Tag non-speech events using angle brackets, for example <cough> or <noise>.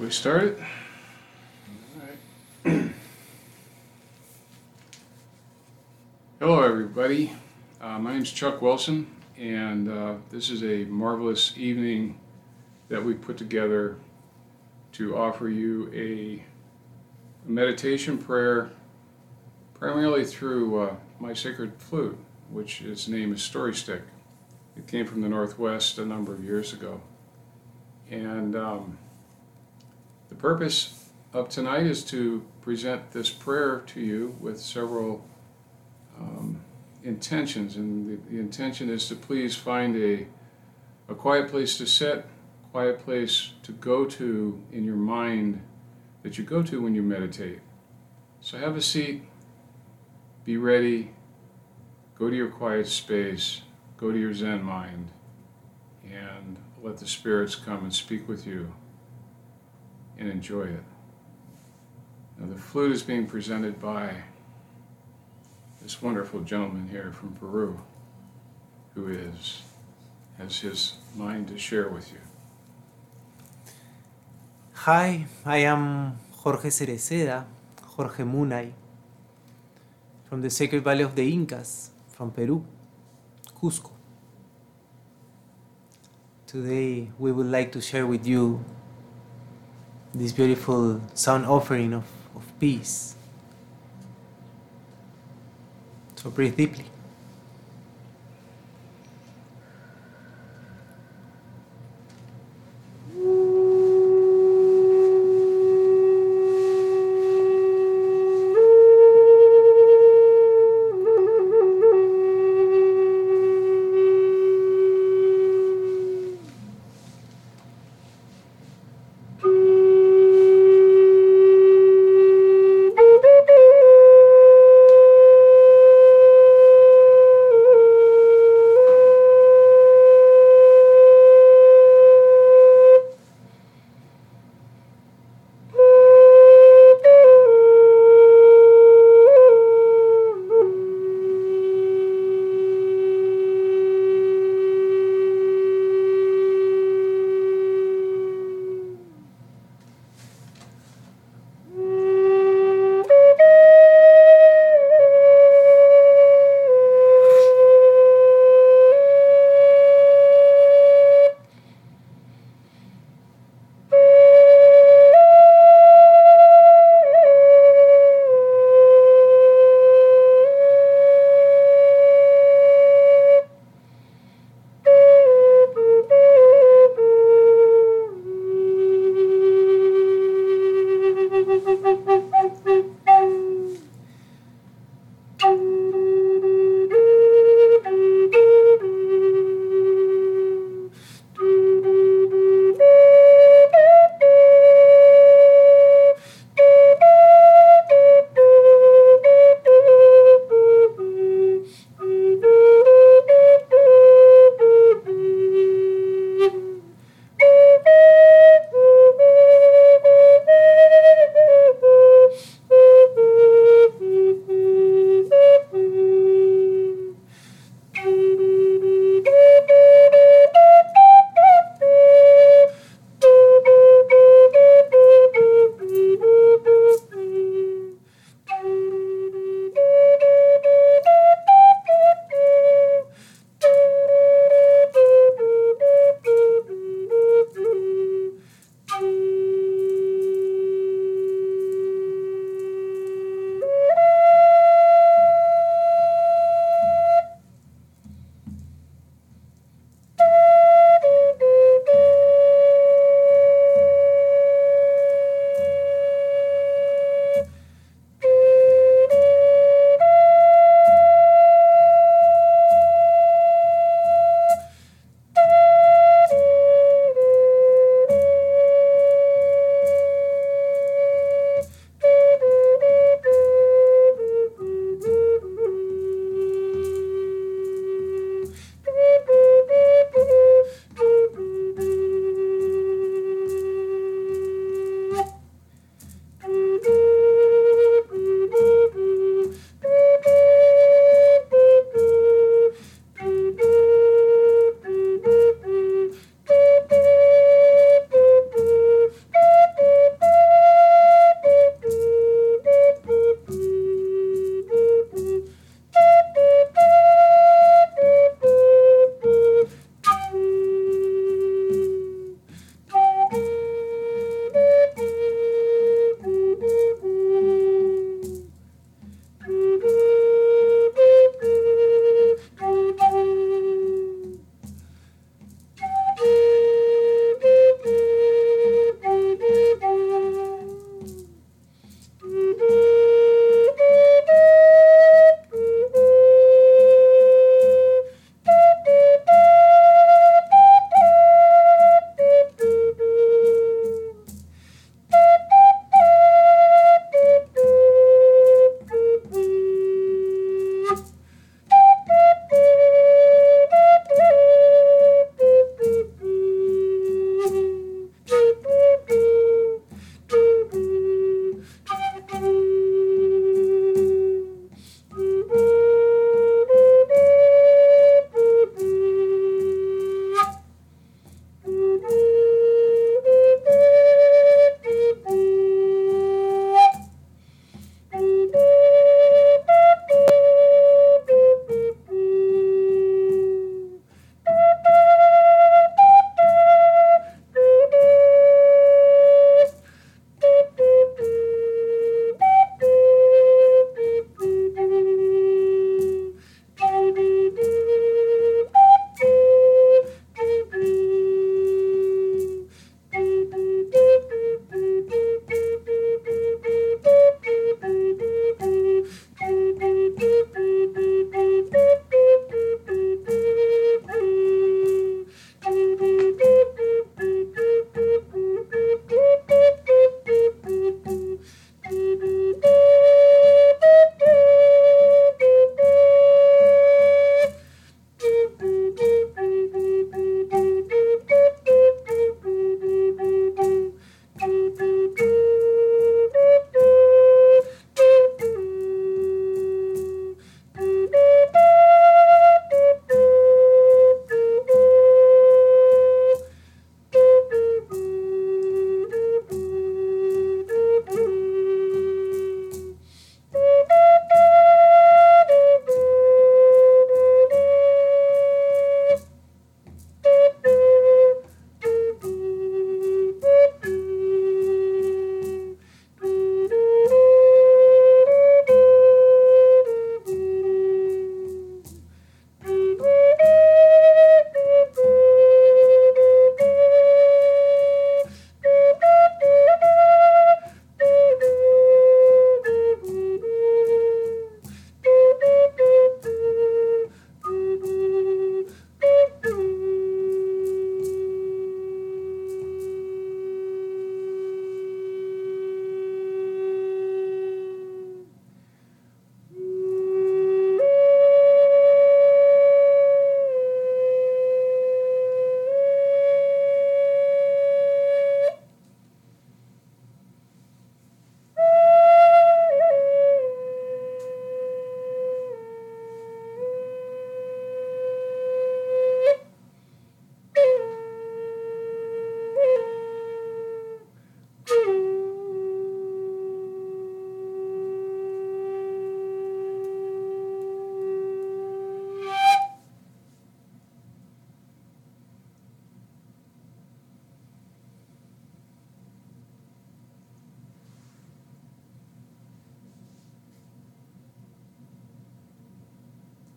We start it? All right. <clears throat> Hello, everybody. Uh, my name is Chuck Wilson, and uh, this is a marvelous evening that we put together to offer you a, meditation prayer, primarily through uh, my sacred flute, which its name is Storystick. It came from the Northwest a number of years ago. And um, purpose of tonight is to present this prayer to you with several um, intentions. And the, the intention is to please find a, a quiet place to sit, quiet place to go to in your mind that you go to when you meditate. So have a seat, be ready, go to your quiet space, go to your Zen mind, and let the spirits come and speak with you and enjoy it. Now, the flute is being presented by this wonderful gentleman here from Peru who is has his mind to share with you. Hi, I am Jorge Cereceda, Jorge Munay, from the Sacred Valley of the Incas, from Peru, Cusco. Today we would like to share with you this beautiful sound offering of, of peace. So breathe deeply.